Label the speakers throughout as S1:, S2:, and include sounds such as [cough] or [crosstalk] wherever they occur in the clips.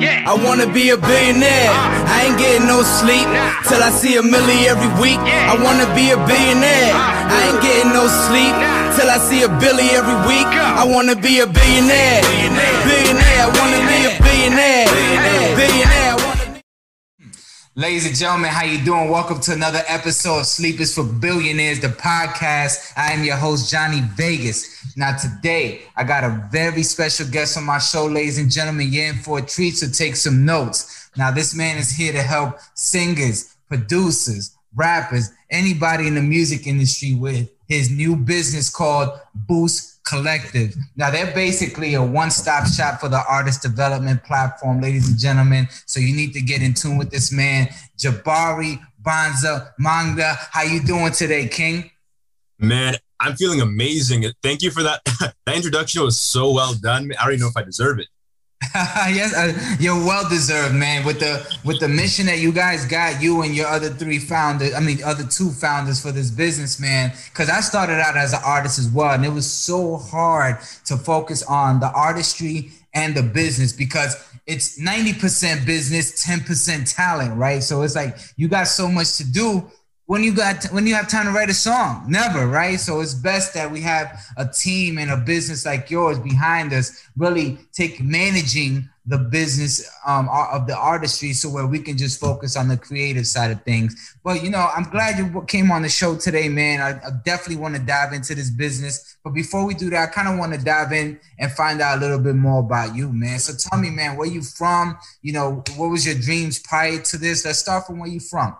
S1: Yeah. I wanna be a billionaire. Uh, I ain't getting no sleep nah. till I see a milli every week. Yeah. I wanna be a billionaire. Uh, I ain't getting no sleep nah. till I see a billy every week. Go. I wanna be a billionaire. Billionaire. billionaire. I wanna be a billionaire. Billionaire. billionaire.
S2: Ladies and gentlemen, how you doing? Welcome to another episode of Sleep is for Billionaires, the podcast. I am your host, Johnny Vegas. Now, today, I got a very special guest on my show, ladies and gentlemen. You're in for a treat, so take some notes. Now, this man is here to help singers, producers, rappers, anybody in the music industry with his new business called Boost Collective. Now, they're basically a one stop shop for the artist development platform, ladies and gentlemen. So you need to get in tune with this man, Jabari Banza Manga. How you doing today, King?
S3: Man, I'm feeling amazing. Thank you for that. [laughs] that introduction was so well done. I don't even know if I deserve it. [laughs]
S2: yes, uh, you're well deserved, man. With the with the mission that you guys got, you and your other three founders, I mean, other two founders for this business, man. Because I started out as an artist as well, and it was so hard to focus on the artistry and the business because it's 90% business, 10% talent, right? So it's like you got so much to do when you got when you have time to write a song. Never right? So it's best that we have a team and a business like yours behind us really take managing the business um, of the artistry so where we can just focus on the creative side of things. But you know i'm glad you came on the show today man. I, I definitely want to dive into this business. But before we do that i kind of want to dive in and find out a little bit more about you man. So tell me man where you from? You know what was your dreams prior to this? Let's start from where you from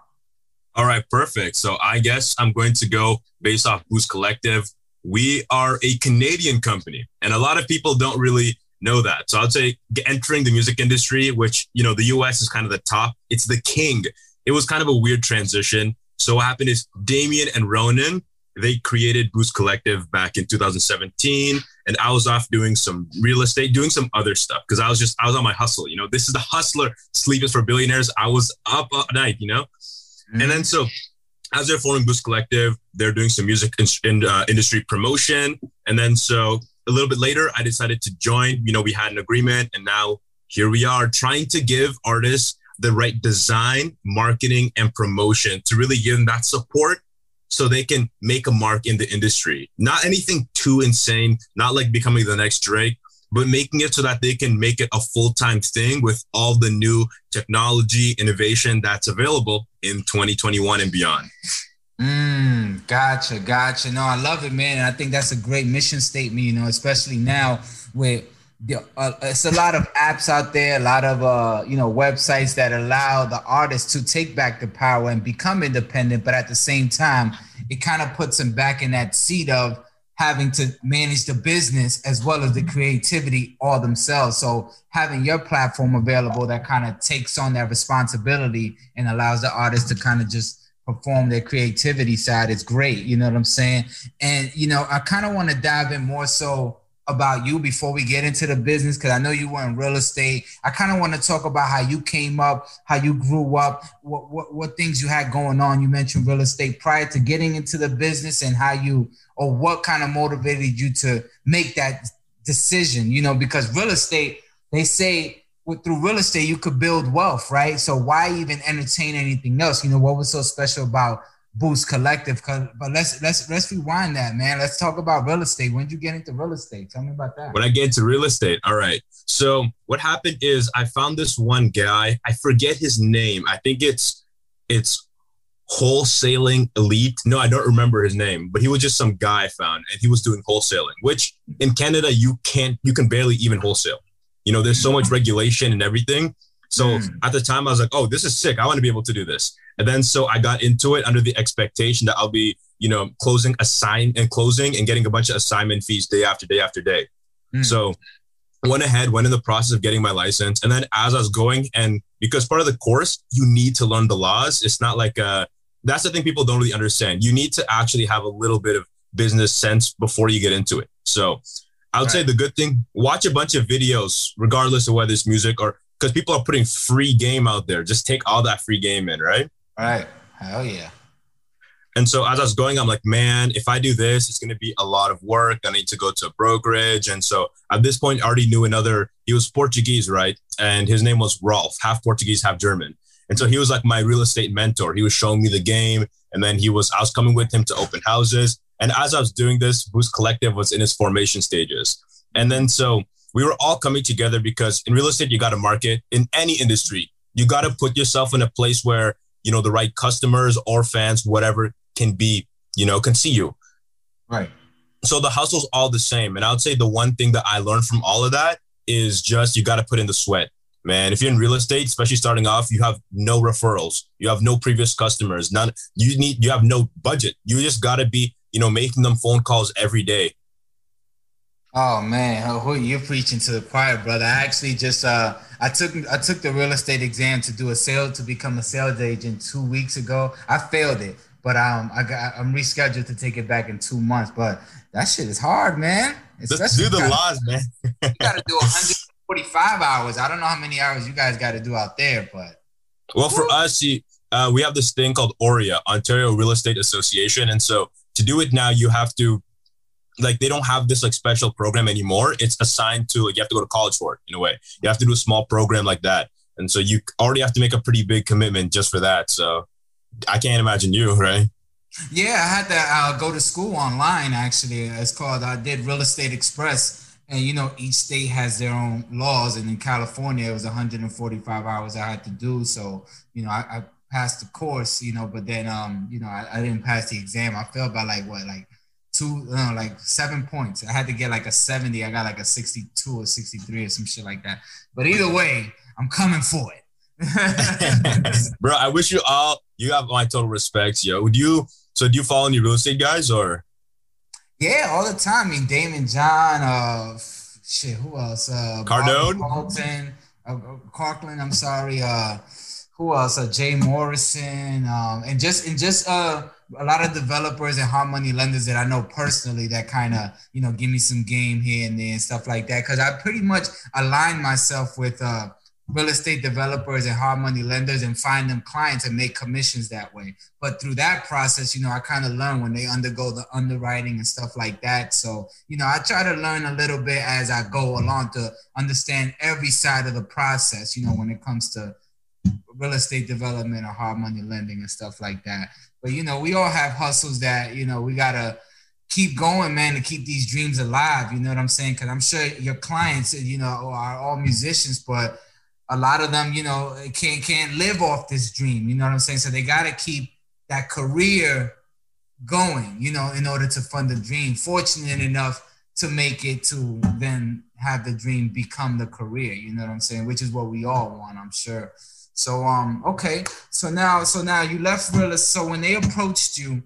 S3: all right, perfect. So I guess I'm going to go based off Boost Collective. We are a Canadian company, and a lot of people don't really know that. So I'd say entering the music industry, which, you know, the US is kind of the top, it's the king. It was kind of a weird transition. So what happened is Damien and Ronan, they created Boost Collective back in 2017. And I was off doing some real estate, doing some other stuff because I was just, I was on my hustle. You know, this is the hustler, sleep is for billionaires. I was up at night, you know? And then so as they're forming Boost Collective, they're doing some music in uh, industry promotion. And then so a little bit later, I decided to join. You know, we had an agreement, and now here we are trying to give artists the right design, marketing, and promotion to really give them that support so they can make a mark in the industry. Not anything too insane, not like becoming the next Drake, but making it so that they can make it a full time thing with all the new technology, innovation that's available in 2021 and beyond.
S2: Mm, gotcha, gotcha. No, I love it, man. I think that's a great mission statement, you know, especially now with the, uh, it's a lot of apps out there, a lot of uh, you know websites that allow the artist to take back the power and become independent, but at the same time, it kind of puts them back in that seat of having to manage the business as well as the creativity all themselves. So having your platform available that kind of takes on that responsibility and allows the artist to kind of just perform their creativity side is great. You know what I'm saying? And you know, I kind of want to dive in more so about you before we get into the business because I know you were in real estate. I kind of want to talk about how you came up, how you grew up, what, what what things you had going on. You mentioned real estate prior to getting into the business and how you or what kind of motivated you to make that decision, you know, because real estate, they say with, through real estate you could build wealth, right? So why even entertain anything else? You know, what was so special about Boost Collective. But let's let's let's rewind that, man. Let's talk about real estate. When did you get into real estate? Tell me about that.
S3: When I get into real estate, all right. So what happened is I found this one guy. I forget his name. I think it's it's wholesaling elite. No, I don't remember his name, but he was just some guy I found, and he was doing wholesaling. Which in Canada you can't, you can barely even wholesale. You know, there's so much regulation and everything. So mm. at the time, I was like, oh, this is sick. I want to be able to do this. And then so I got into it under the expectation that I'll be, you know, closing assign and closing and getting a bunch of assignment fees day after day after day. Mm. So went ahead, went in the process of getting my license. And then as I was going, and because part of the course, you need to learn the laws. It's not like a, that's the thing people don't really understand. You need to actually have a little bit of business sense before you get into it. So I would right. say the good thing, watch a bunch of videos, regardless of whether it's music or because people are putting free game out there. Just take all that free game in, right?
S2: Right. Hell yeah.
S3: And so as I was going, I'm like, man, if I do this, it's going to be a lot of work. I need to go to a brokerage. And so at this point, I already knew another, he was Portuguese, right? And his name was Rolf, half Portuguese, half German. And so he was like my real estate mentor. He was showing me the game. And then he was, I was coming with him to open houses. And as I was doing this, Boost Collective was in its formation stages. And then so we were all coming together because in real estate, you got to market in any industry. You got to put yourself in a place where, you know, the right customers or fans, whatever, can be, you know, can see you.
S2: Right.
S3: So the hustle's all the same. And I would say the one thing that I learned from all of that is just you got to put in the sweat. Man, if you're in real estate, especially starting off, you have no referrals, you have no previous customers, none. You need, you have no budget. You just got to be, you know, making them phone calls every day
S2: Oh man, who you're preaching to the choir, brother. I actually just uh I took I took the real estate exam to do a sale to become a sales agent two weeks ago. I failed it, but um I got I'm rescheduled to take it back in two months. But that shit is hard, man.
S3: Let's do the gotta, laws, man.
S2: you gotta do 145 hours. I don't know how many hours you guys got to do out there, but
S3: well, for us, see, uh, we have this thing called OREA, Ontario Real Estate Association, and so to do it now, you have to like they don't have this like special program anymore. It's assigned to like you have to go to college for it in a way. You have to do a small program like that, and so you already have to make a pretty big commitment just for that. So I can't imagine you, right?
S2: Yeah, I had to uh, go to school online. Actually, it's called I did Real Estate Express, and you know each state has their own laws. And in California, it was 145 hours I had to do. So you know I, I passed the course, you know, but then um you know I, I didn't pass the exam. I failed by like what like two, uh, like seven points. I had to get like a 70. I got like a 62 or 63 or some shit like that. But either way, I'm coming for it. [laughs]
S3: Bro, I wish you all, you have my total respect, yo. Would you, so do you follow any real estate guys or?
S2: Yeah, all the time. I mean, Daymond John, uh, shit, who else? Uh,
S3: Cardone?
S2: Carlton, uh, Carkland, I'm sorry. Uh, who else? Uh, Jay Morrison, um, and just, and just, uh, a lot of developers and hard money lenders that I know personally that kind of you know give me some game here and there and stuff like that because I pretty much align myself with uh, real estate developers and hard money lenders and find them clients and make commissions that way. But through that process, you know, I kind of learn when they undergo the underwriting and stuff like that. So you know, I try to learn a little bit as I go along to understand every side of the process. You know, when it comes to real estate development or hard money lending and stuff like that. But you know, we all have hustles that you know we gotta keep going, man, to keep these dreams alive. You know what I'm saying? Because I'm sure your clients, you know, are all musicians, but a lot of them, you know, can't can't live off this dream. You know what I'm saying? So they gotta keep that career going, you know, in order to fund the dream. Fortunate enough to make it to then have the dream become the career. You know what I'm saying? Which is what we all want, I'm sure. So um okay, so now so now you left Realist. So when they approached you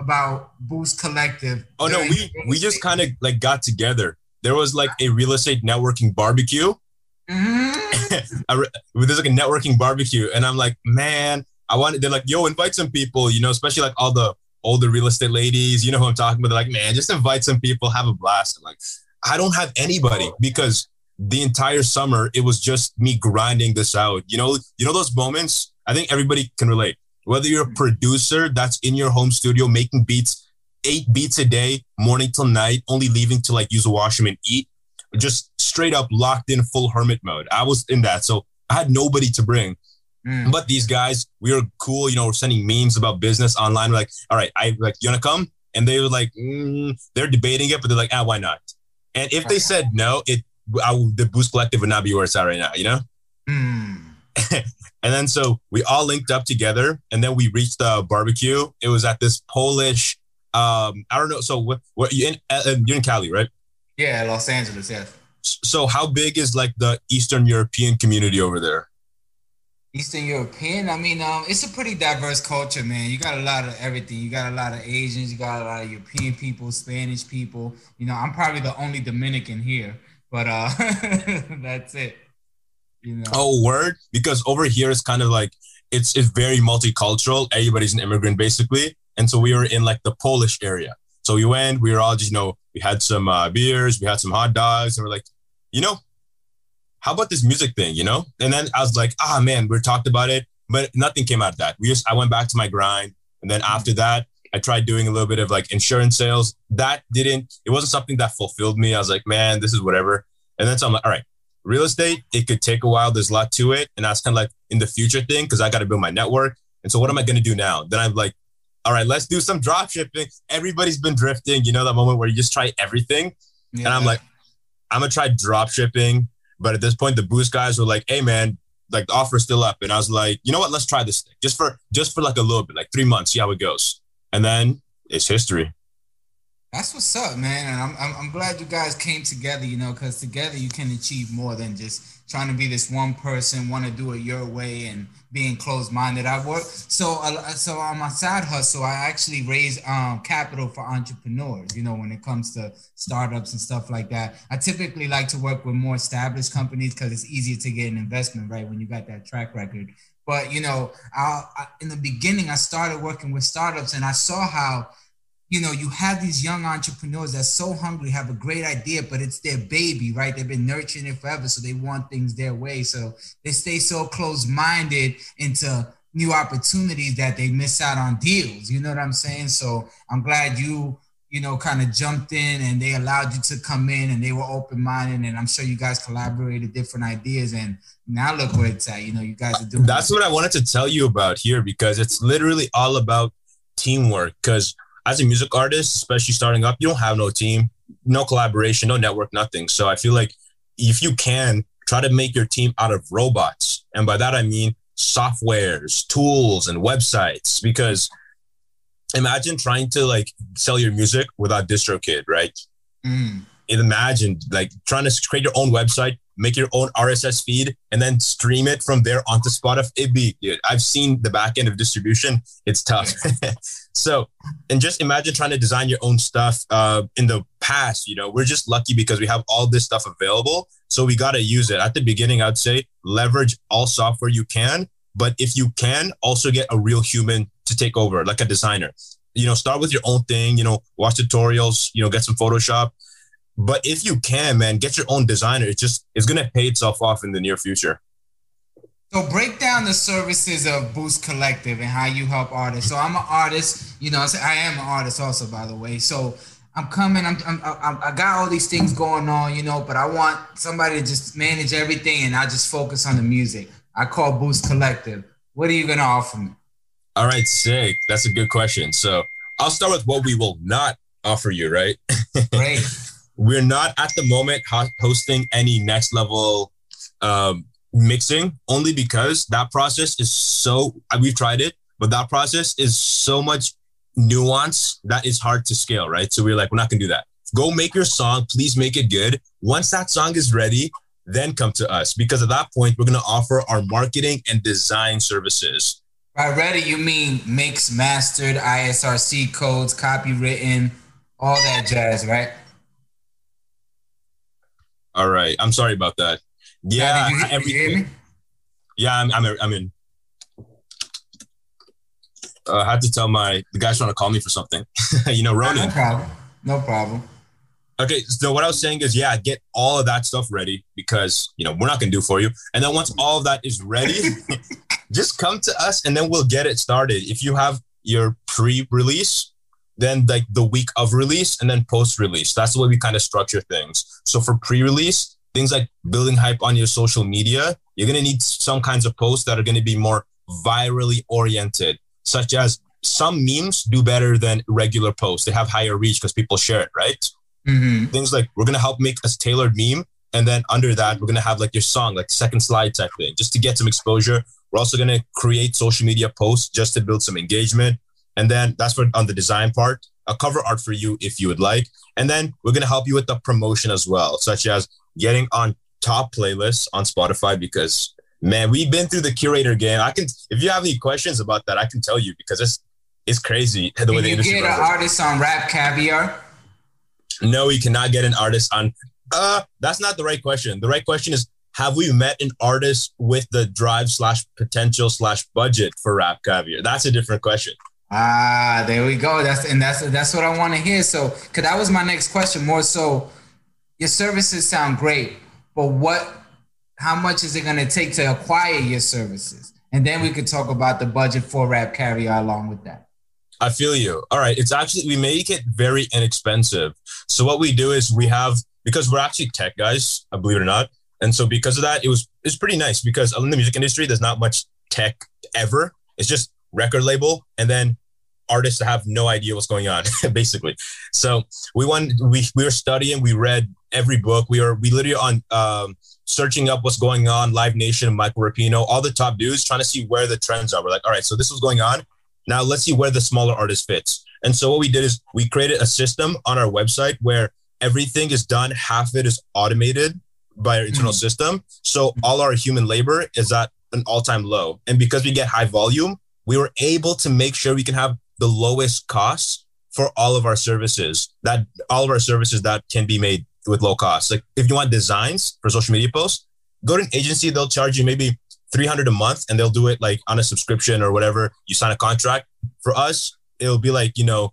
S2: about Boost Collective,
S3: oh no, we we just kind of like got together. There was like a real estate networking barbecue. Mm-hmm. [laughs] There's like a networking barbecue, and I'm like, man, I want. They're like, yo, invite some people, you know, especially like all the older real estate ladies. You know who I'm talking about? They're like, man, just invite some people, have a blast. I'm like, I don't have anybody because the entire summer it was just me grinding this out. You know you know those moments? I think everybody can relate. Whether you're a producer that's in your home studio making beats eight beats a day morning till night only leaving to like use a washroom and eat just straight up locked in full hermit mode. I was in that. So i had nobody to bring. Mm. but these guys we were cool you know we're sending memes about business online. We're like all right i like you wanna come? And they were like mm, they're debating it but they're like ah why not? And if they said no it I, the Boost Collective would not be where it's at right now, you know? Mm. [laughs] and then so we all linked up together and then we reached the barbecue. It was at this Polish, um, I don't know. So what, what you in, uh, you're in Cali, right?
S2: Yeah, Los Angeles, yeah.
S3: So how big is like the Eastern European community over there?
S2: Eastern European. I mean, um, it's a pretty diverse culture, man. You got a lot of everything. You got a lot of Asians. You got a lot of European people, Spanish people. You know, I'm probably the only Dominican here. But uh, [laughs] that's it.
S3: You know. Oh, word! Because over here it's kind of like it's it's very multicultural. Everybody's an immigrant basically, and so we were in like the Polish area. So we went. We were all just you know we had some uh, beers, we had some hot dogs, and we're like, you know, how about this music thing, you know? And then I was like, ah man, we talked about it, but nothing came out of that. We just I went back to my grind. And then after that, I tried doing a little bit of like insurance sales. That didn't, it wasn't something that fulfilled me. I was like, man, this is whatever. And then so I'm like, all right, real estate, it could take a while. There's a lot to it. And that's kind of like in the future thing because I got to build my network. And so what am I going to do now? Then I'm like, all right, let's do some drop shipping. Everybody's been drifting. You know, that moment where you just try everything. Yeah. And I'm like, I'm going to try drop shipping. But at this point, the boost guys were like, hey, man, like the offer's still up. And I was like, you know what? Let's try this thing just for, just for like a little bit, like three months, see how it goes. And then it's history.
S2: That's what's up, man. And I'm, I'm, I'm glad you guys came together, you know, because together you can achieve more than just trying to be this one person, want to do it your way and being closed minded. I work so uh, so on my side hustle, I actually raise um, capital for entrepreneurs. You know, when it comes to startups and stuff like that. I typically like to work with more established companies because it's easier to get an investment, right? When you got that track record. But you know, I, I, in the beginning, I started working with startups, and I saw how you know, you have these young entrepreneurs that's so hungry, have a great idea, but it's their baby, right? They've been nurturing it forever, so they want things their way. So they stay so close-minded into new opportunities that they miss out on deals. You know what I'm saying? So I'm glad you, you know, kind of jumped in and they allowed you to come in and they were open-minded. And I'm sure you guys collaborated different ideas. And now look where it's at. You know, you guys are doing.
S3: That's what I wanted to tell you about here because it's literally all about teamwork. Because as a music artist, especially starting up, you don't have no team, no collaboration, no network, nothing. So I feel like if you can try to make your team out of robots, and by that I mean softwares, tools, and websites, because imagine trying to like sell your music without DistroKid, right? Mm. Imagine like trying to create your own website, make your own RSS feed, and then stream it from there onto Spotify. It'd be, dude, I've seen the back end of distribution. It's tough. [laughs] So, and just imagine trying to design your own stuff. Uh, in the past, you know, we're just lucky because we have all this stuff available. So we got to use it. At the beginning, I'd say leverage all software you can. But if you can, also get a real human to take over, like a designer. You know, start with your own thing. You know, watch tutorials. You know, get some Photoshop. But if you can, man, get your own designer. It's just it's gonna pay itself off in the near future.
S2: So break down the services of Boost Collective and how you help artists. So I'm an artist, you know, I am an artist also, by the way. So I'm coming, I'm, I'm, I'm, i got all these things going on, you know, but I want somebody to just manage everything and I just focus on the music. I call Boost Collective. What are you going to offer me?
S3: All right, sick. That's a good question. So I'll start with what we will not offer you, right? [laughs]
S2: Great.
S3: We're not at the moment hosting any next level um, mixing only because that process is so we've tried it but that process is so much nuance that is hard to scale right so we're like we're not gonna do that go make your song please make it good once that song is ready then come to us because at that point we're gonna offer our marketing and design services
S2: by ready you mean mix mastered isrc codes copywritten all that jazz right
S3: all right i'm sorry about that yeah, you, everything. Yeah, I'm, I'm, I'm in. Uh, I had to tell my the guy's trying to call me for something. [laughs] you know, Ronan.
S2: No problem. No problem.
S3: Okay, so what I was saying is, yeah, get all of that stuff ready because you know we're not gonna do for you. And then once all of that is ready, [laughs] just come to us and then we'll get it started. If you have your pre-release, then like the week of release, and then post-release. That's the way we kind of structure things. So for pre-release, things like building hype on your social media, you're going to need some kinds of posts that are going to be more virally oriented, such as some memes do better than regular posts. They have higher reach because people share it, right? Mm-hmm. Things like we're going to help make a tailored meme. And then under that, we're going to have like your song, like second slide type thing, just to get some exposure. We're also going to create social media posts just to build some engagement. And then that's for on the design part, a cover art for you if you would like. And then we're going to help you with the promotion as well, such as getting on top playlists on Spotify because man, we've been through the curator game. I can if you have any questions about that, I can tell you because it's it's crazy
S2: the way can the industry. You get an artist on RapCaviar.
S3: No, you cannot get an artist on. Uh, that's not the right question. The right question is: Have we met an artist with the drive slash potential slash budget for RapCaviar? That's a different question.
S2: Ah, there we go. That's and that's that's what I want to hear. So, cause that was my next question. More so, your services sound great, but what how much is it going to take to acquire your services? And then we could talk about the budget for RapCaviar along with that.
S3: I feel you. All right. It's actually, we make it very inexpensive. So what we do is we have, because we're actually tech guys, I believe it or not. And so because of that, it was, it's pretty nice because in the music industry, there's not much tech ever. It's just record label and then artists have no idea what's going on, [laughs] basically. So we went, we, we were studying, we read every book. We were, we literally on, um, searching up what's going on, Live Nation, Michael Rapino, all the top dudes, trying to see where the trends are. We're like, all right, so this was going on. Now let's see where the smaller artist fits. And so what we did is we created a system on our website where everything is done, half of it is automated by our internal mm-hmm. system. So all our human labor is at an all-time low. And because we get high volume, we were able to make sure we can have the lowest costs for all of our services that all of our services that can be made with low cost. Like if you want designs for social media posts, go to an agency, they'll charge you maybe 300 a month and they'll do it like on a subscription or whatever. You sign a contract. For us, it'll be like, you know,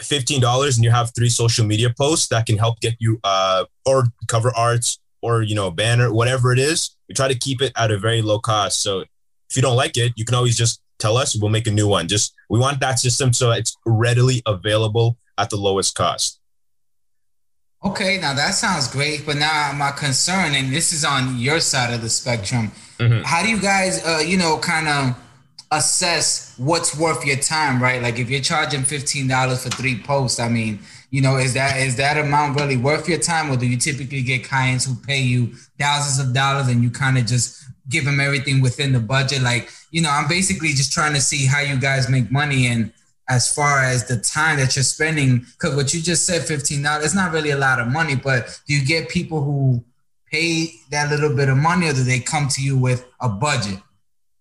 S3: $15 and you have three social media posts that can help get you uh or cover arts or you know, banner, whatever it is. We try to keep it at a very low cost. So if you don't like it, you can always just tell us, we'll make a new one. Just we want that system so it's readily available at the lowest cost.
S2: Okay, now that sounds great, but now my concern, and this is on your side of the spectrum, mm-hmm. how do you guys, uh, you know, kind of assess what's worth your time, right? Like if you're charging fifteen dollars for three posts, I mean, you know, is that is that amount really worth your time, or do you typically get clients who pay you thousands of dollars and you kind of just give them everything within the budget? Like, you know, I'm basically just trying to see how you guys make money and as far as the time that you're spending because what you just said 15 dollars it's not really a lot of money but do you get people who pay that little bit of money or do they come to you with a budget?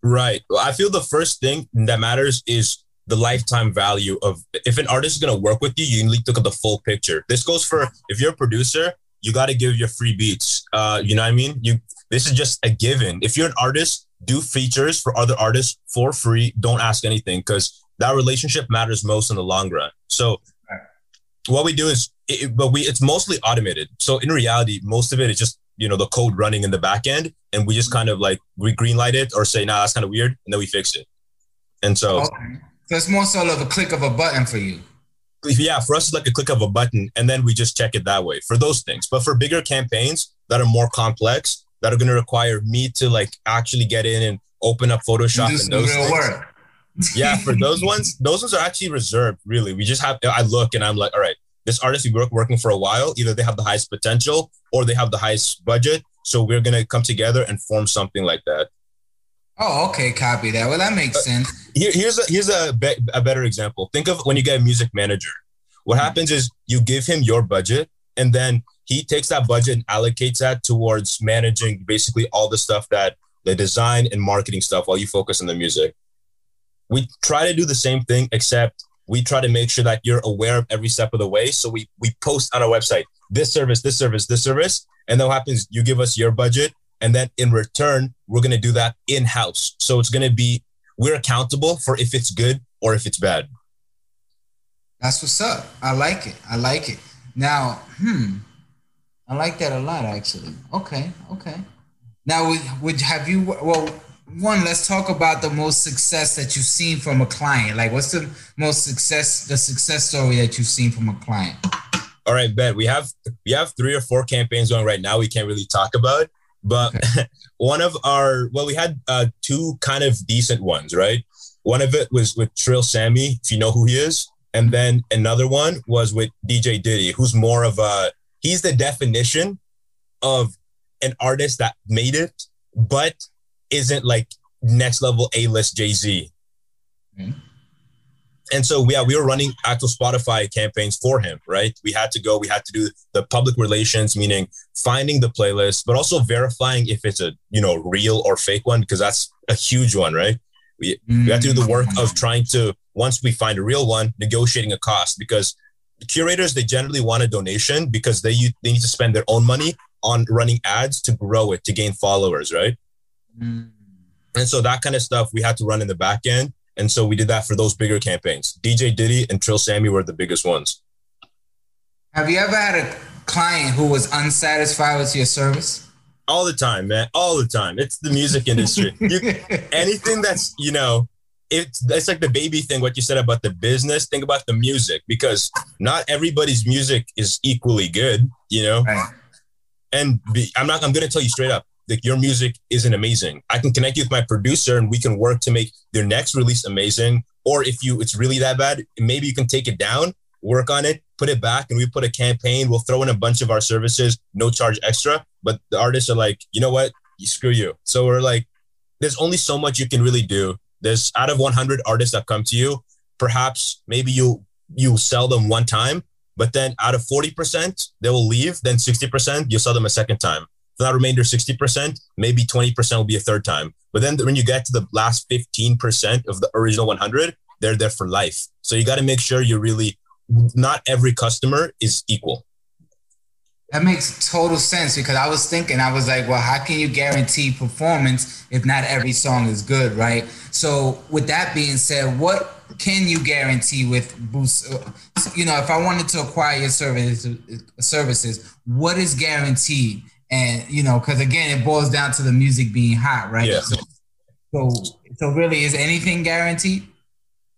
S3: Right. Well, i feel the first thing that matters is the lifetime value of if an artist is going to work with you you need to look at the full picture. This goes for if you're a producer you got to give your free beats. Uh you know what i mean? You this is just a given. If you're an artist do features for other artists for free. Don't ask anything because that relationship matters most in the long run. So what we do is, it, but we it's mostly automated. So in reality, most of it is just you know the code running in the back end, and we just kind of like we greenlight it or say, nah, that's kind of weird, and then we fix it. And so,
S2: okay. so it's more so of a click of a button for you.
S3: Yeah, for us, it's like a click of a button, and then we just check it that way for those things. But for bigger campaigns that are more complex, that are going to require me to like actually get in and open up Photoshop and those things, work yeah, for those ones, those ones are actually reserved. Really, we just have. I look and I'm like, all right, this artist we work working for a while. Either they have the highest potential or they have the highest budget. So we're gonna come together and form something like that.
S2: Oh, okay, copy that. Well, that makes uh, sense.
S3: Here, here's a here's a, be, a better example. Think of when you get a music manager. What mm-hmm. happens is you give him your budget, and then he takes that budget and allocates that towards managing basically all the stuff that the design and marketing stuff while you focus on the music we try to do the same thing, except we try to make sure that you're aware of every step of the way. So we we post on our website this service, this service, this service, and then what happens? You give us your budget, and then in return, we're gonna do that in house. So it's gonna be we're accountable for if it's good or if it's bad.
S2: That's what's up. I like it. I like it. Now, hmm, I like that a lot actually. Okay, okay. Now, would, would have you? Well, one, let's talk about the most success that you've seen from a client. Like, what's the most success, the success story that you've seen from a client?
S3: All right, Ben. We have we have three or four campaigns going right now. We can't really talk about, but okay. [laughs] one of our well, we had uh, two kind of decent ones, right? One of it was with Trill Sammy, if you know who he is, and then another one was with DJ Diddy, who's more of a he's the definition of an artist that made it, but isn't like next level A list Jay Z. Mm-hmm. And so, yeah, we were running actual Spotify campaigns for him, right? We had to go, we had to do the public relations, meaning finding the playlist, but also verifying if it's a, you know, real or fake one, because that's a huge one, right? We, mm-hmm. we have to do the work of trying to, once we find a real one, negotiating a cost because curators, they generally want a donation because they, they need to spend their own money on running ads to grow it, to gain followers, right? Mm. And so that kind of stuff we had to run in the back end. And so we did that for those bigger campaigns. DJ Diddy and Trill Sammy were the biggest ones.
S2: Have you ever had a client who was unsatisfied with your service?
S3: All the time, man. All the time. It's the music industry. [laughs] You, anything that's, you know, it's it's like the baby thing. What you said about the business, think about the music because not everybody's music is equally good. You know, right. and be, I'm not. I'm gonna tell you straight up. Like your music isn't amazing. I can connect you with my producer, and we can work to make their next release amazing. Or if you it's really that bad, maybe you can take it down, work on it, put it back, and we put a campaign. We'll throw in a bunch of our services, no charge extra. But the artists are like, you know what? Screw you. So we're like, there's only so much you can really do. There's out of 100 artists that come to you, perhaps maybe you you sell them one time, but then out of 40%, they will leave. Then 60%, you'll sell them a second time. That remainder 60%, maybe 20% will be a third time. But then when you get to the last 15% of the original 100, they're there for life. So you got to make sure you really, not every customer is equal.
S2: That makes total sense because I was thinking, I was like, well, how can you guarantee performance if not every song is good, right? So, with that being said, what can you guarantee with Boost? You know, if I wanted to acquire your services, services, what is guaranteed? And you know, because again, it boils down to the music being hot, right?
S3: Yeah.
S2: So, so, so really, is anything guaranteed?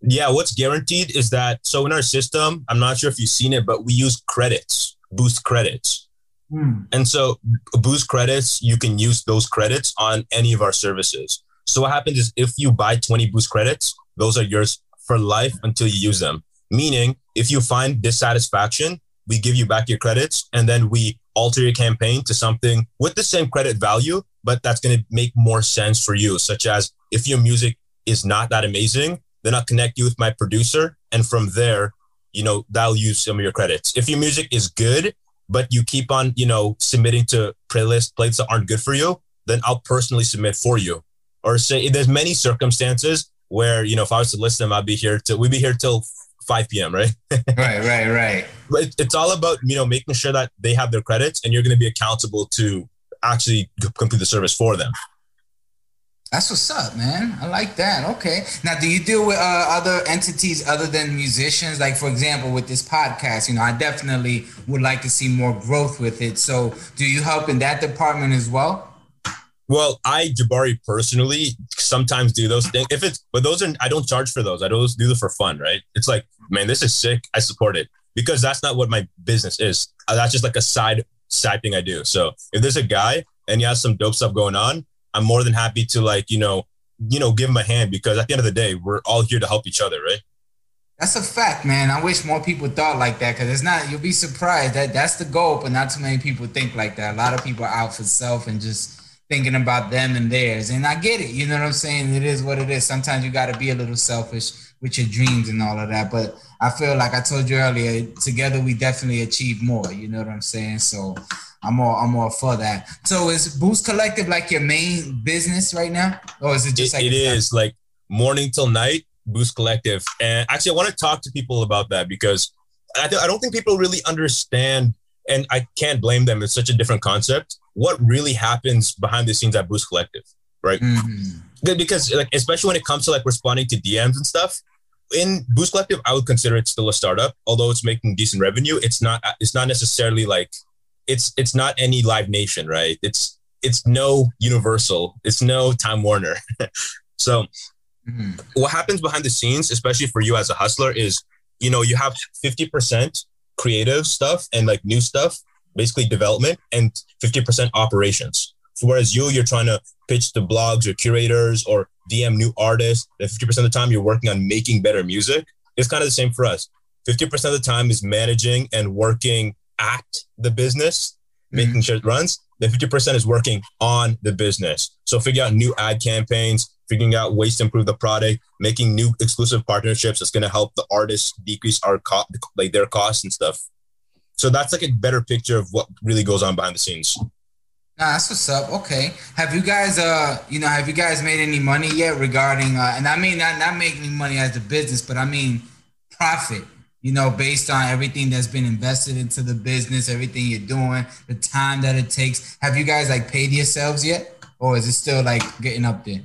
S3: Yeah, what's guaranteed is that so in our system, I'm not sure if you've seen it, but we use credits, boost credits. Hmm. And so boost credits, you can use those credits on any of our services. So what happens is if you buy 20 boost credits, those are yours for life until you use them. Meaning, if you find dissatisfaction, we give you back your credits and then we alter your campaign to something with the same credit value, but that's going to make more sense for you. Such as if your music is not that amazing, then I'll connect you with my producer. And from there, you know, that'll use some of your credits. If your music is good, but you keep on, you know, submitting to playlist plates that aren't good for you, then I'll personally submit for you. Or say there's many circumstances where, you know, if I was to list them, I'd be here till we'd be here till 5 p.m. Right. [laughs]
S2: right, right, right.
S3: But it's all about, you know, making sure that they have their credits and you're going to be accountable to actually complete the service for them.
S2: That's what's up, man. I like that. Okay. Now, do you deal with uh, other entities other than musicians? Like, for example, with this podcast, you know, I definitely would like to see more growth with it. So, do you help in that department as well?
S3: Well, I Jabari personally sometimes do those things. If it's, but those are I don't charge for those. I don't do them for fun, right? It's like, man, this is sick. I support it because that's not what my business is. Uh, that's just like a side side thing I do. So if there's a guy and he has some dope stuff going on, I'm more than happy to like, you know, you know, give him a hand because at the end of the day, we're all here to help each other, right?
S2: That's a fact, man. I wish more people thought like that because it's not. You'll be surprised that that's the goal, but not too many people think like that. A lot of people are out for self and just thinking about them and theirs. And I get it. You know what I'm saying? It is what it is. Sometimes you got to be a little selfish with your dreams and all of that. But I feel like I told you earlier, together we definitely achieve more. You know what I'm saying? So I'm all I'm all for that. So is Boost Collective like your main business right now, or is it just
S3: it,
S2: like
S3: it is like morning till night Boost Collective? And actually, I want to talk to people about that because I, th- I don't think people really understand, and I can't blame them. It's such a different concept. What really happens behind the scenes at Boost Collective, right? Mm-hmm. Because like especially when it comes to like responding to DMs and stuff, in Boost Collective, I would consider it still a startup, although it's making decent revenue. It's not. It's not necessarily like it's it's not any Live Nation, right? It's it's no Universal, it's no Time Warner. [laughs] so mm-hmm. what happens behind the scenes, especially for you as a hustler, is you know you have fifty percent creative stuff and like new stuff, basically development, and fifty percent operations. Whereas you, you're trying to pitch to blogs or curators or DM new artists. Then 50% of the time you're working on making better music. It's kind of the same for us. 50% of the time is managing and working at the business, making mm-hmm. sure it runs, then 50% is working on the business. So figure out new ad campaigns, figuring out ways to improve the product, making new exclusive partnerships that's going to help the artists decrease our cost, like their costs and stuff. So that's like a better picture of what really goes on behind the scenes.
S2: Nah, that's what's up. Okay. Have you guys uh you know have you guys made any money yet regarding uh and I mean not not making money as a business, but I mean profit you know, based on everything that's been invested into the business, everything you're doing, the time that it takes. Have you guys like paid yourselves yet? Or is it still like getting up there?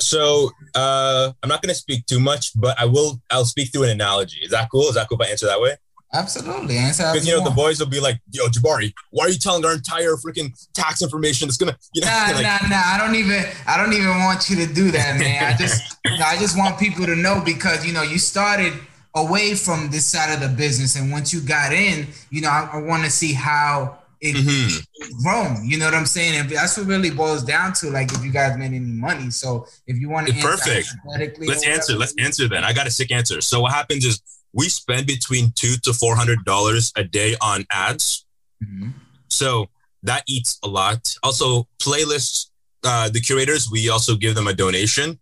S3: So uh I'm not gonna speak too much, but I will I'll speak through an analogy. Is that cool? Is that cool if I answer that way?
S2: Absolutely.
S3: Because you know the boys will be like, "Yo, Jabari, why are you telling our entire freaking tax information? It's gonna, you know."
S2: Nah, [laughs]
S3: like,
S2: nah, nah. I don't even, I don't even want you to do that, man. I just, [laughs] I just want people to know because you know you started away from this side of the business, and once you got in, you know, I, I want to see how it mm-hmm. grown. You know what I'm saying? And that's what really boils down to. Like, if you guys made any money, so if you want to,
S3: perfect. Let's answer. Let's answer then. I got a sick answer. So what happens is we spend between two to four hundred dollars a day on ads. Mm-hmm. So that eats a lot. Also, playlists. Uh, the curators, we also give them a donation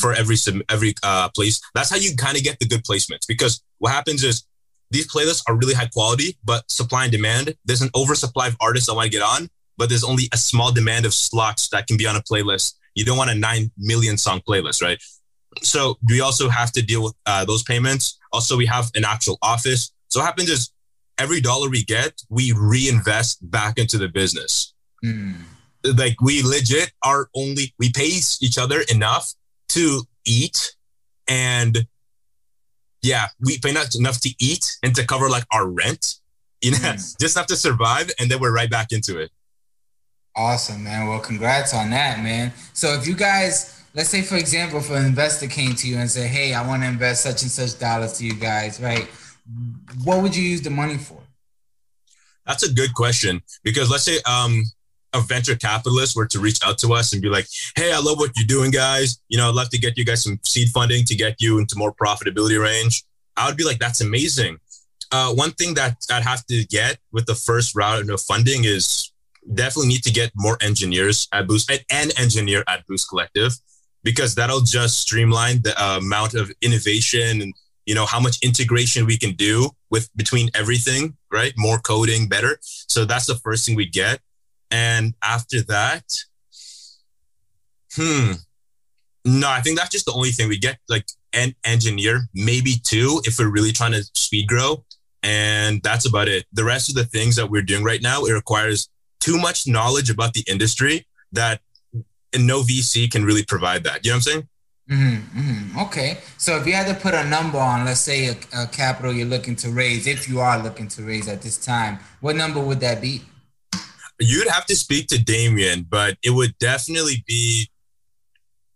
S3: for every every uh, place. That's how you kind of get the good placements. Because what happens is these playlists are really high quality, but supply and demand. There's an oversupply of artists that want to get on, but there's only a small demand of slots that can be on a playlist. You don't want a nine million song playlist, right? So we also have to deal with uh, those payments. Also, we have an actual office. So what happens is every dollar we get, we reinvest back into the business. Mm. Like we legit are only we pay each other enough to eat and yeah, we pay not enough to eat and to cover like our rent. You know, mm. [laughs] just have to survive and then we're right back into it.
S2: Awesome, man. Well, congrats on that, man. So if you guys let's say for example if an investor came to you and said hey i want to invest such and such dollars to you guys right? What would you use the money for?
S3: That's a good question because let's say um, a venture capitalist were to reach out to us and be like hey i love what you're doing guys. You know i'd love to get you guys some seed funding to get you into more profitability range. I would be like that's amazing. Uh, one thing that i'd have to get with the first round of funding is definitely need to get more engineers at boost and an engineer at boost collective because that'll just streamline the uh, amount of innovation and you know how much integration we can do with between everything right? More coding better. So that's the first thing we get. And after that hmm. No i think that's just the only thing we get like an engineer maybe two if we're really trying to speed grow. And that's about it. The rest of the things that we're doing right now it requires too much knowledge about the industry that and no VC can really provide that. You know what I'm saying?
S2: Mm-hmm, mm-hmm. Okay. So if you had to put a number on, let's say a, a, capital you're looking to raise, if you are looking to raise at this time, what number would that be?
S3: You'd have to speak to Damien, but it would definitely be.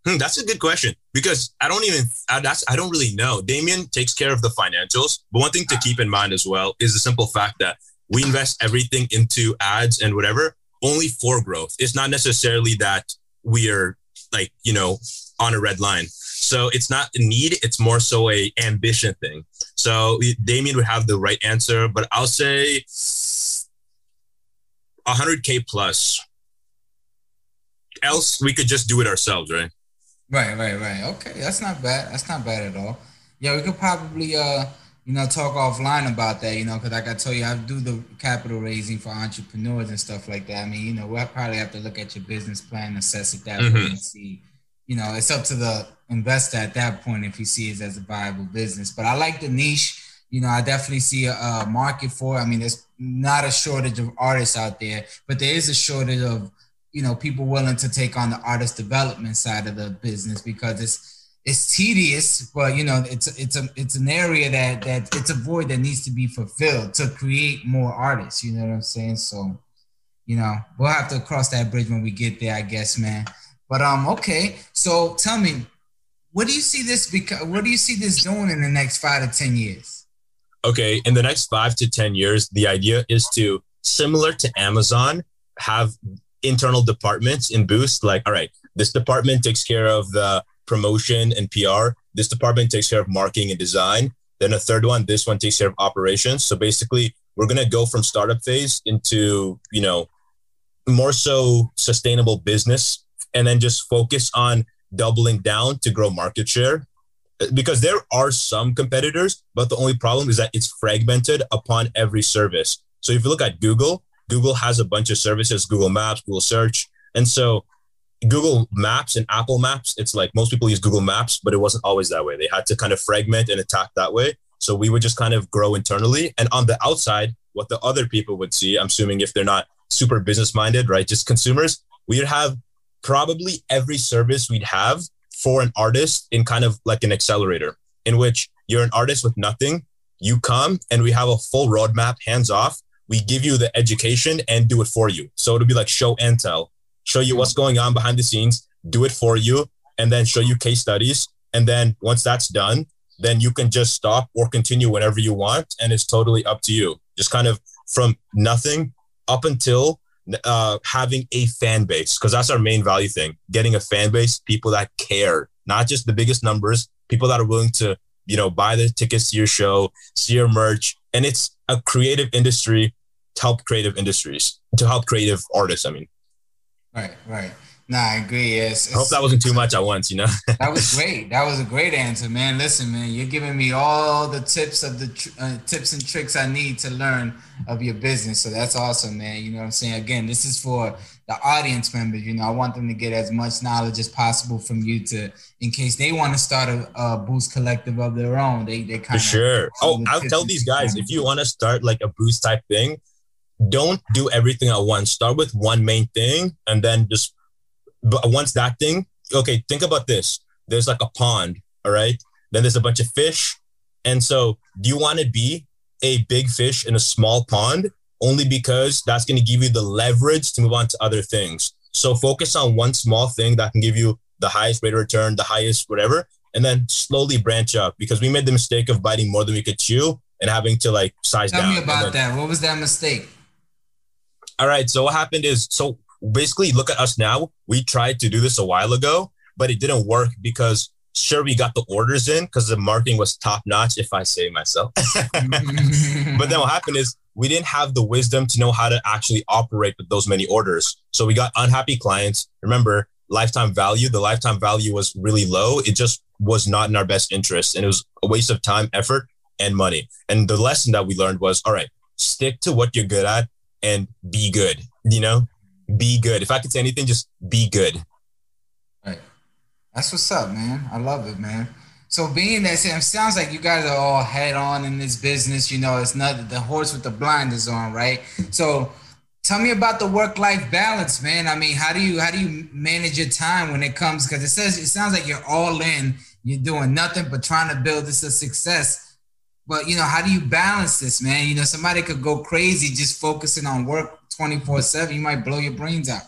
S3: Hmm, that's a good question because I don't even I, that's I don't really know. Damien takes care of the financials, but one thing to keep in mind as well is the simple fact that we invest everything into ads and whatever only for growth. It's not necessarily that we are like you know on a red line. So it's not a need it's more so a ambition thing. So damien would have the right answer but i'll say 100k plus. Else we could just do it ourselves right?
S2: Right right right. Okay that's not bad that's not bad at all. Yeah we could probably uh you know, talk offline about that, you know, because like I told you, I do the capital raising for entrepreneurs and stuff like that. I mean, you know, we'll probably have to look at your business plan, assess it that mm-hmm. way, and see. You know, it's up to the investor at that point if he sees it as a viable business. But I like the niche. You know, I definitely see a, a market for. It. I mean, there's not a shortage of artists out there, but there is a shortage of you know people willing to take on the artist development side of the business because it's it's tedious, but you know, it's it's a it's an area that that it's a void that needs to be fulfilled to create more artists. You know what I'm saying? So, you know, we'll have to cross that bridge when we get there, I guess, man. But um, okay. So tell me, what do you see this because what do you see this doing in the next five to ten years?
S3: Okay, in the next five to ten years, the idea is to similar to Amazon have internal departments in Boost. Like, all right, this department takes care of the promotion and PR. This department takes care of marketing and design. Then a third one, this one takes care of operations. So basically, we're going to go from startup phase into, you know, more so sustainable business and then just focus on doubling down to grow market share because there are some competitors, but the only problem is that it's fragmented upon every service. So if you look at Google, Google has a bunch of services, Google Maps, Google Search. And so Google Maps and Apple Maps, it's like most people use Google Maps, but it wasn't always that way. They had to kind of fragment and attack that way. So we would just kind of grow internally. And on the outside, what the other people would see, I'm assuming if they're not super business minded, right? Just consumers, we'd have probably every service we'd have for an artist in kind of like an accelerator, in which you're an artist with nothing. You come and we have a full roadmap, hands off. We give you the education and do it for you. So it'll be like show and tell, show you what's going on behind the scenes, do it for you, and then show you case studies. And then once that's done, then you can just stop or continue whenever you want. And it's totally up to you. Just kind of from nothing up until uh, having a fan base, because that's our main value thing getting a fan base, people that care, not just the biggest numbers, people that are willing to, you know, buy the tickets to your show, see your merch. And it's a creative industry to help creative industries, to help creative artists. I mean,
S2: right, right. Nah, I agree. Yes.
S3: I hope that wasn't too much at once, you know? [laughs]
S2: that was great. That was a great answer, man. Listen, man, you're giving me all the tips of the tr- uh, tips and tricks I need to learn of your business. So that's awesome, man. You know what I'm saying? Again, this is for the audience members. You know, I want them to get as much knowledge as possible from you to, in case they want to start a, a boost collective of their own. They, they kind
S3: of. Sure. Oh, I'll tell these guys if you want to start like a boost type thing, don't do everything at once. Start with one main thing and then just but once that thing, okay, think about this. There's like a pond, all right? Then there's a bunch of fish. And so, do you want to be a big fish in a small pond? Only because that's going to give you the leverage to move on to other things. So, focus on one small thing that can give you the highest rate of return, the highest whatever, and then slowly branch up because we made the mistake of biting more than we could chew and having to like size
S2: Tell
S3: down.
S2: Tell me about then, that. What was that mistake?
S3: All right. So, what happened is, so basically look at us now. We tried to do this a while ago, but it didn't work because sure we got the orders in because the marketing was top notch, if I say myself. [laughs] but then what happened is we didn't have the wisdom to know how to actually operate with those many orders. So we got unhappy clients. Remember, lifetime value, the lifetime value was really low. It just was not in our best interest. And it was a waste of time, effort, and money. And the lesson that we learned was all right, stick to what you're good at and be good. You know, be good. If I could say anything, just be good.
S2: Right. That's what's up, man. I love it, man. So being that it sounds like you guys are all head on in this business. You know, it's not the horse with the blinders on, right? So tell me about the work-life balance, man. I mean, how do you how do you manage your time when it comes? Because it says it sounds like you're all in. You're doing nothing but trying to build this a success. But you know, how do you balance this, man? You know, somebody could go crazy just focusing on work 24 7 you might blow your brains out.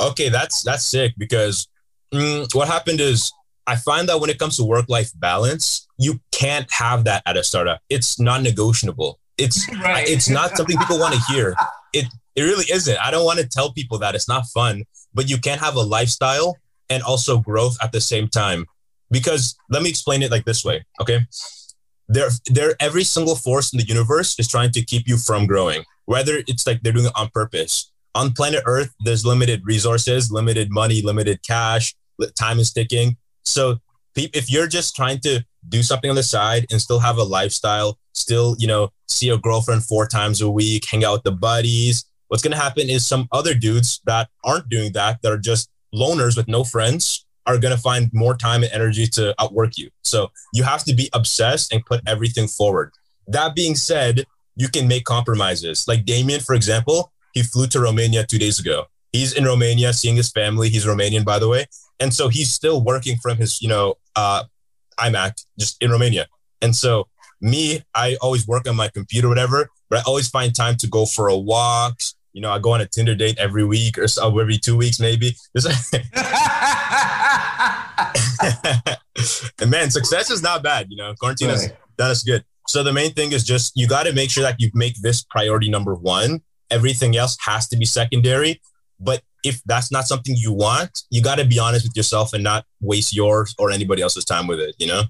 S3: Okay that's that's sick because mm, what happened is i find that when it comes to work life balance you can't have that at a startup. It's non-negotiable. It's [laughs] right. it's not something people want to hear. [laughs] It it really isn't. I don't want to tell people that it's not fun but you can't have a lifestyle and also growth at the same time. Because let me explain it like this way okay there there every single force in the universe is trying to keep you from growing whether it's like they're doing it on purpose. On planet Earth, there's limited resources, limited money, limited cash, time is ticking. So if you're just trying to do something on the side and still have a lifestyle, still, you know, see your girlfriend four times a week, hang out with the buddies, what's going to happen is some other dudes that aren't doing that, that are just loners with no friends, are going to find more time and energy to outwork you. So you have to be obsessed and put everything forward. That being said, you can make compromises. Like Damien, for example, he flew to Romania two days ago. He's in Romania seeing his family. He's Romanian, by the way. And so he's still working from his, you know, uh, iMac just in Romania. And so me, I always work on my computer, whatever, but I always find time to go for a walk. You know, I go on a Tinder date every week or so, every two weeks, maybe. [laughs] and man, success is not bad. You know, quarantine right. has done us good. So the main thing is just you got to make sure that you make this priority number one. Everything else has to be secondary. But if that's not something you want, you got to be honest with yourself and not waste yours or anybody else's time with it, you know?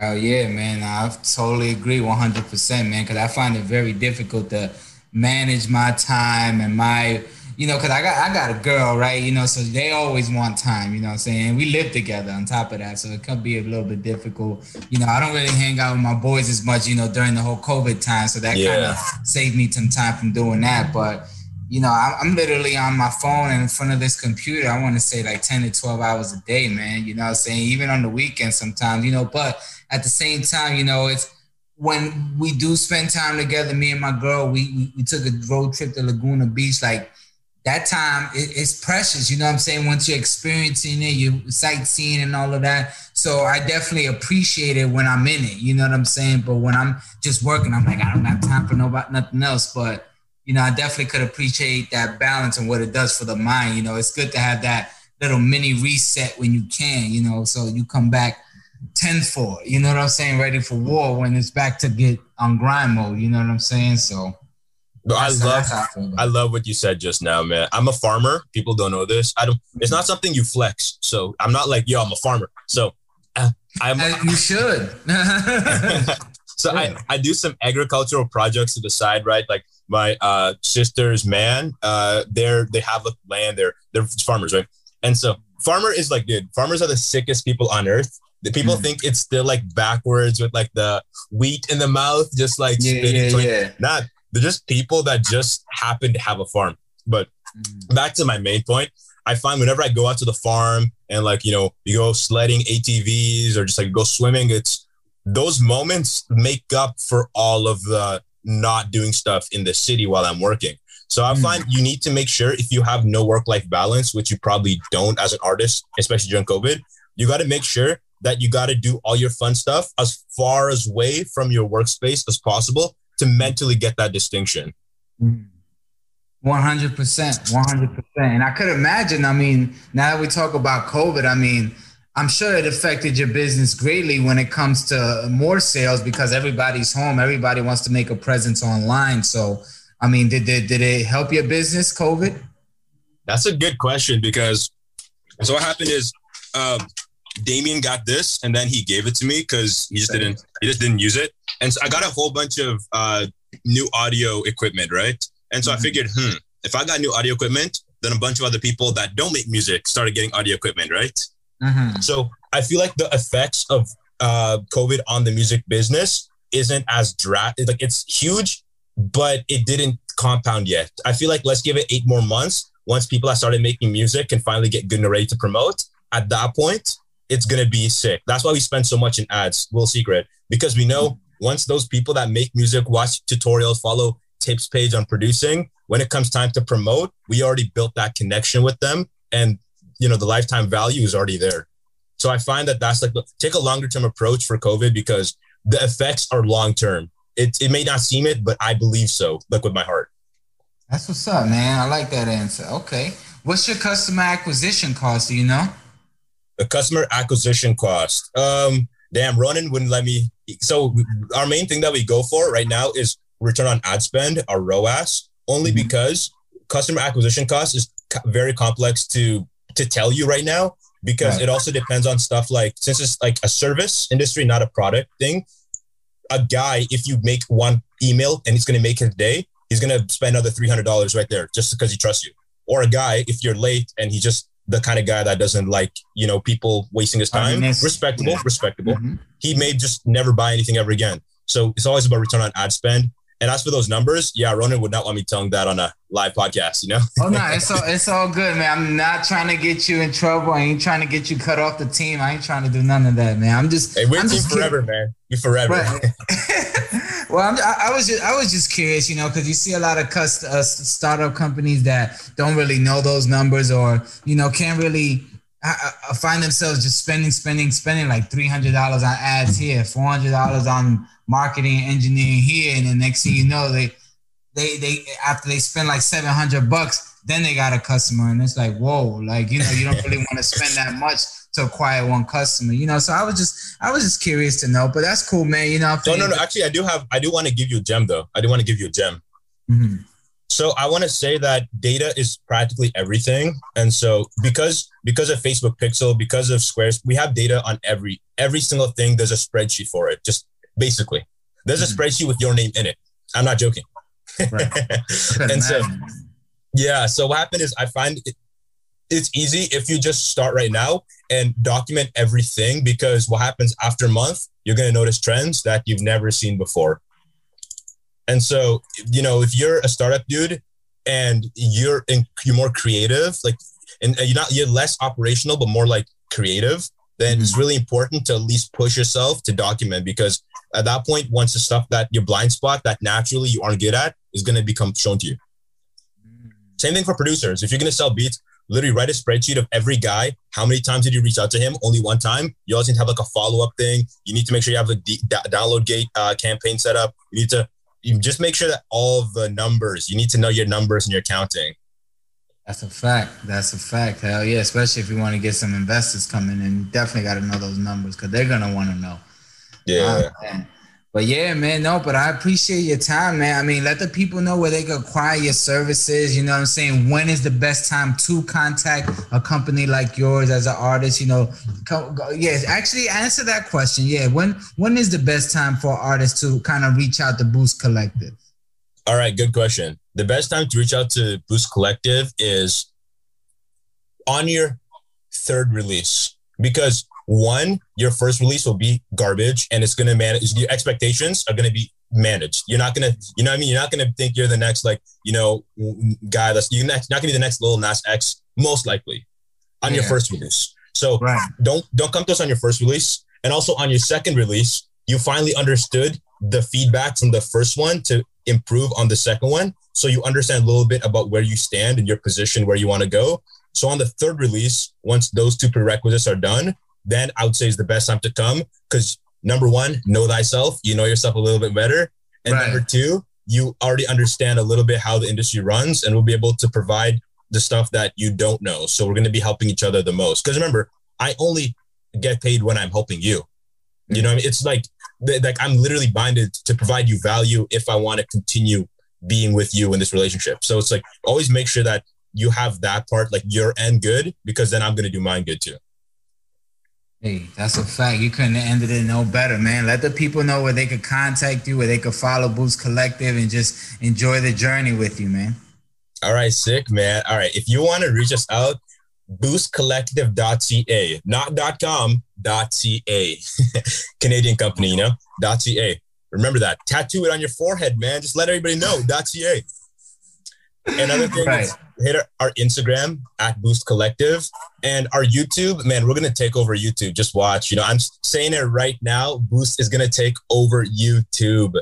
S2: Oh, yeah, man. I totally agree 100%, man, because I find it very difficult to manage my time and my you know, because I got I got a girl, right? You know, so they always want time, you know I'm saying? We live together on top of that. So it could be a little bit difficult. You know, I don't really hang out with my boys as much, you know, during the whole COVID time. So that yeah. kind of saved me some time from doing that. But you know, I'm literally on my phone and in front of this computer. I want to say like 10 to 12 hours a day, man. You know I'm saying? Even on the weekend sometimes, you know, but at the same time, you know, it's when we do spend time together, me and my girl, we, we, we took a road trip to Laguna Beach like that time it, it's precious. You know what I'm saying? Once you're experiencing it, you're sightseeing and all of that. So I definitely appreciate it when I'm in it. You know what I'm saying? But when I'm just working, I'm like, I don't have time for nobody, nothing else. But you know, I definitely could appreciate that balance and what it does for the mind. You know, it's good to have that little mini reset when you can. You know, so you come back tenfold. You know what I'm saying? Ready for war when it's back to get on grind mode. You know what I'm saying? So
S3: I love I love what you said just now, man. I'm a farmer. People don't know this. I don't. It's not something you flex. So I'm not like yo. I'm a farmer. So uh, I'm.
S2: you should. [laughs]
S3: so. I I do some agricultural projects to the side, right? Like my uh sister's man, uh, they're they have land. They're they're farmers, right? And so farmer is like, dude, farmers are the sickest people on earth. The people mm. think it's still like backwards with like the wheat in the mouth, just like
S2: yeah, spitting. Yeah, yeah.
S3: Not they're just people that just happen to have a farm. But mm. back to my main point, I find whenever I go out to the farm and like, you know, you go sledding ATVs or just like go swimming, it's those moments make up for all of the not doing stuff in the city while I'm working. So I mm. find you need to make sure if you have no work life balance, which you probably don't as an artist, especially during COVID, you got to make sure that you got to do all your fun stuff as far as away from your workspace as possible to mentally get that distinction.
S2: 100%, 100%. And I could imagine, I mean, now that we talk about COVID, I mean, I'm sure it affected your business greatly when it comes to more sales because everybody's home. Everybody wants to make a presence online. So, I mean, did, did, did it help your business, COVID?
S3: That's a good question because so what happened is um, Damien got this and then he gave it to me because he just didn't he just didn't use it. And so I got a whole bunch of uh, new audio equipment, right? And so mm-hmm. I figured, hmm, if I got new audio equipment, then a bunch of other people that don't make music started getting audio equipment, right? Mm-hmm. So I feel like the effects of uh, COVID on the music business isn't as dra like it's huge, but it didn't compound yet. I feel like let's give it eight more months. Once people have started making music and finally get good and ready to promote, at that point, it's gonna be sick. That's why we spend so much in ads. Little secret, because we know once those people that make music watch tutorials, follow tips page on producing, when it comes time to promote, we already built that connection with them, and you know the lifetime value is already there. So I find that that's like take a longer term approach for COVID because the effects are long term. It it may not seem it, but I believe so. Like with my heart.
S2: That's what's up, man. I like that answer. Okay. What's your customer acquisition cost? Do you know?
S3: The customer acquisition cost. Um, damn, Ronan wouldn't let me. So our main thing that we go for right now is return on ad spend, our ROAS, only mm-hmm. because customer acquisition cost is very complex to to tell you right now because right. it also depends on stuff like since it's like a service industry, not a product thing. A guy, if you make one email and he's going to make his day, he's going to spend another three hundred dollars right there just because he trusts you. Or a guy, if you're late and he just the kind of guy that doesn't like you know people wasting his time. respectable, yeah. respectable. Mm-hmm. He may just never buy anything ever again. So it's always about return on ad spend. And as for those numbers, yeah, Ronan would not want me telling that on a live podcast, you know?
S2: oh no, it's [laughs] all it's all good, man. I'm not trying to get you in trouble. I ain't trying to get you cut off the team. I ain't trying to do none of that, man. I'm just
S3: Hey, we're
S2: I'm
S3: team forever, kidding. man. You forever. Right. [laughs] [laughs]
S2: well, I'm, I, I was just I was just curious, you know, because you see a lot of cust- uh, startup companies that don't really know those numbers or you know can't really I, find themselves just spending, spending, spending like three hundred dollars on ads here, four hundred dollars on marketing, engineering here, and the next thing you know, they, they, they after they spend like seven hundred bucks, then they got a customer, and it's like, whoa, like you know, you don't really want to spend that much to acquire one customer, you know. So I was just, I was just curious to know, but that's cool, man. You know,
S3: no, no, no. Actually, I do have, I do want to give you a gem though. I do want to give you a gem. Mm-hmm. So I want to say that data is practically everything. And so because because of Facebook Pixel, because of Squares, we have data on every every single thing. There's a spreadsheet for it. Just basically, there's a mm-hmm. spreadsheet with your name in it. I'm not joking. Right. [laughs] and so yeah, so what happened is I find it, it's easy if you just start right now and document everything because what happens after a month, you're going to notice trends that you've never seen before. And so, you know, if you're a startup dude and you're in, you're more creative, like, and you're not you're less operational, but more like creative, then it's really important to at least push yourself to document because at that point, once the stuff that your blind spot that naturally you aren't good at is going to become shown to you. Same thing for producers. If you're gonna sell beats, literally write a spreadsheet of every guy. How many times did you reach out to him? Only one time. You also need to have like a follow up thing. You need to make sure you have a d- download gate uh, campaign set up. You need to you just make sure that all the numbers. You need to know your numbers and your counting.
S2: That's a fact. That's a fact. Hell yeah. Especially if you want to get some investors coming in, definitely got to know those numbers because they're gonna want to know.
S3: Yeah.
S2: But yeah, man, no, but I appreciate your time, man. I mean, let the people know where they can acquire your services. You know what I'm saying? When is the best time to contact a company like yours as an artist? You know, come, go, yeah, actually answer that question. Yeah, when when is the best time for artists to kind of reach out to Boost Collective?
S3: All right, good question. The best time to reach out to Boost Collective is on your third release because one, your first release will be garbage and it's going to manage your expectations are going to be managed. You're not going to, you know what I mean? You're not going to think you're the next, like, you know, guy that's, you're not, to be the next Lil Nas X, most likely on yeah. your first release. So right. don't, don't come to us on your first release. And also on your second release, you finally understood the feedback from the first one to improve on the second one. So you understand a little bit about where you stand and your position, where you want to go. So on the third release, once those two prerequisites are done, then I would say is the best time to come because number one, know thyself. You know yourself a little bit better. And right. number two, you already understand a little bit how the industry runs and we'll be able to provide the stuff that you don't know. So we're going to be helping each other the most. Because remember, I only get paid when I'm helping you. You know, I mean? it's like like I'm literally binded to provide you value if I want to continue being with you in this relationship. So it's like always make sure that you have that part like your end good because then I'm going to do mine good too.
S2: Hey, that's a fact. You couldn't have ended it no better, man. Let the people know where they could contact you, where they could follow Boost Collective and just enjoy the journey with you, man.
S3: All right, sick, man. All right. If you want to reach us out, boostcollective.ca, not .com, .ca. [laughs] Canadian company, you know, .ca. Remember that. Tattoo it on your forehead, man. Just let everybody know, .ca. Another thing right. is hit our, our, Instagram at Boost Collective and our YouTube. Man, we're gonna take over YouTube. Just watch. You know, I'm saying it right now. Boost is gonna take over YouTube.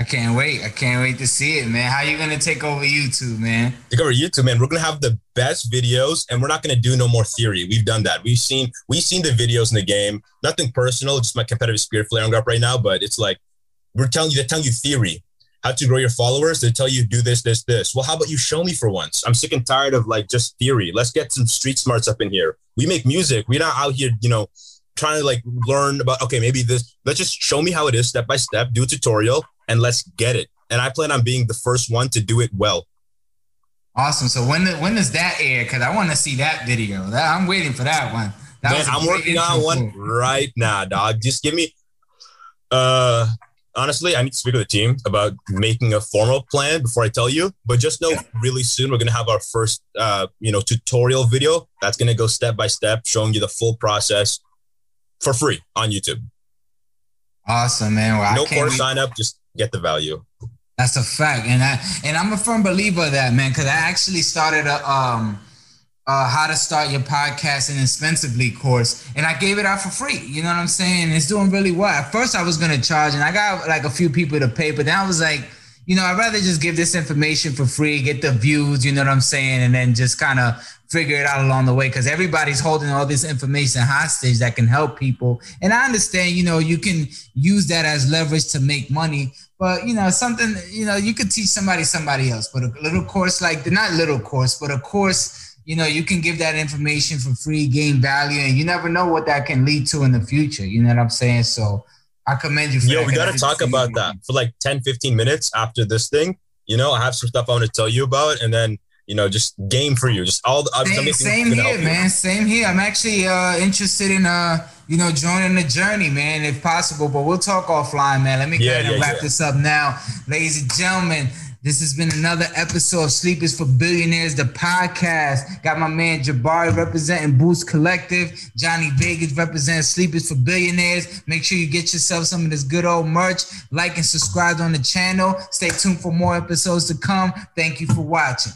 S2: I can't wait. I can't wait to see it, man. How you gonna take over YouTube, man?
S3: Take over YouTube, man. We're gonna have the best videos, and we're not gonna do no more theory. We've done that. We've seen we've seen the videos in the game. Nothing personal, just my competitive spirit flaring up right now. But it's like we're telling you, they're telling you theory how to grow your followers. They tell you do this, this, this. Well, how about you show me for once? I'm sick and tired of like just theory. Let's get some street smarts up in here. We make music. We're not out here, you know, trying to like learn about okay, maybe this. Let's just show me how it is step by step. Do a tutorial and let's get it. And I plan on being the first one to do it well.
S2: Awesome. So when when does that air? Because I want to see that video. That, I'm waiting for that one. That
S3: Man, I'm working on one right now, dog. Just give me uh honestly, I need to speak with the team about making a formal plan before I tell you. But just know, really soon we're gonna have our first, uh, you know, tutorial video that's gonna go step by step, showing you the full process for free on YouTube.
S2: Awesome, man. Well,
S3: no course sign up, just get the value.
S2: That's a fact, and I and I'm a firm believer of that, man. Because I actually started a um uh, how to start your podcast inexpensively course and i gave it out for free you know what i'm saying it's doing really well at first i was to charge and i got like a few people to pay but then i was like you know i'd rather just give this information for free get the views you know what i'm saying and then just kind of figure it out along the way because everybody's holding all this information hostage that can help people and i understand you know you can use that as leverage to make money but you know something you know you could teach somebody somebody else but a little course like not little course but a course you know, you can give that information for free, gain value, and you never know what that can lead to in the future. You know what I'm saying? So I commend you for
S3: Yo, we got to talk about that for like 10, 15 minutes after this thing. You know, I have some stuff I want to tell you about, and then you know, just game for you. Just all the
S2: same, same here, man. Same here. I'm actually uh, interested in uh, you know, joining the journey, man, if possible. But we'll talk offline, man. Let me yeah, go ahead and wrap yeah. this up now, ladies and gentlemen. This has been another episode of Sleepers for Billionaires, the podcast. Got my man Jabari representing Boost Collective. Johnny Vegas representing Sleepers for Billionaires. Make sure you get yourself some of this good old merch. Like and subscribe on the channel. Stay tuned for more episodes to come. Thank you for watching.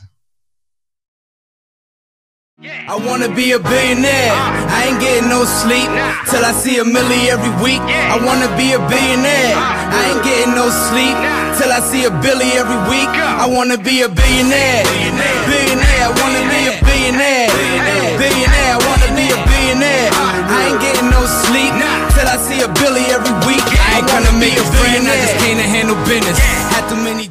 S1: I wanna be a billionaire. I ain't getting no sleep till I see a milli every week. I wanna be a billionaire. I ain't getting no sleep till I see a billy every week. I wanna be a billionaire. Billionaire. I wanna be a billionaire. Billionaire. I wanna be a billionaire. I ain't getting no sleep till I see a billy every week. I ain't gonna make a friend. I just came to handle business. Too many.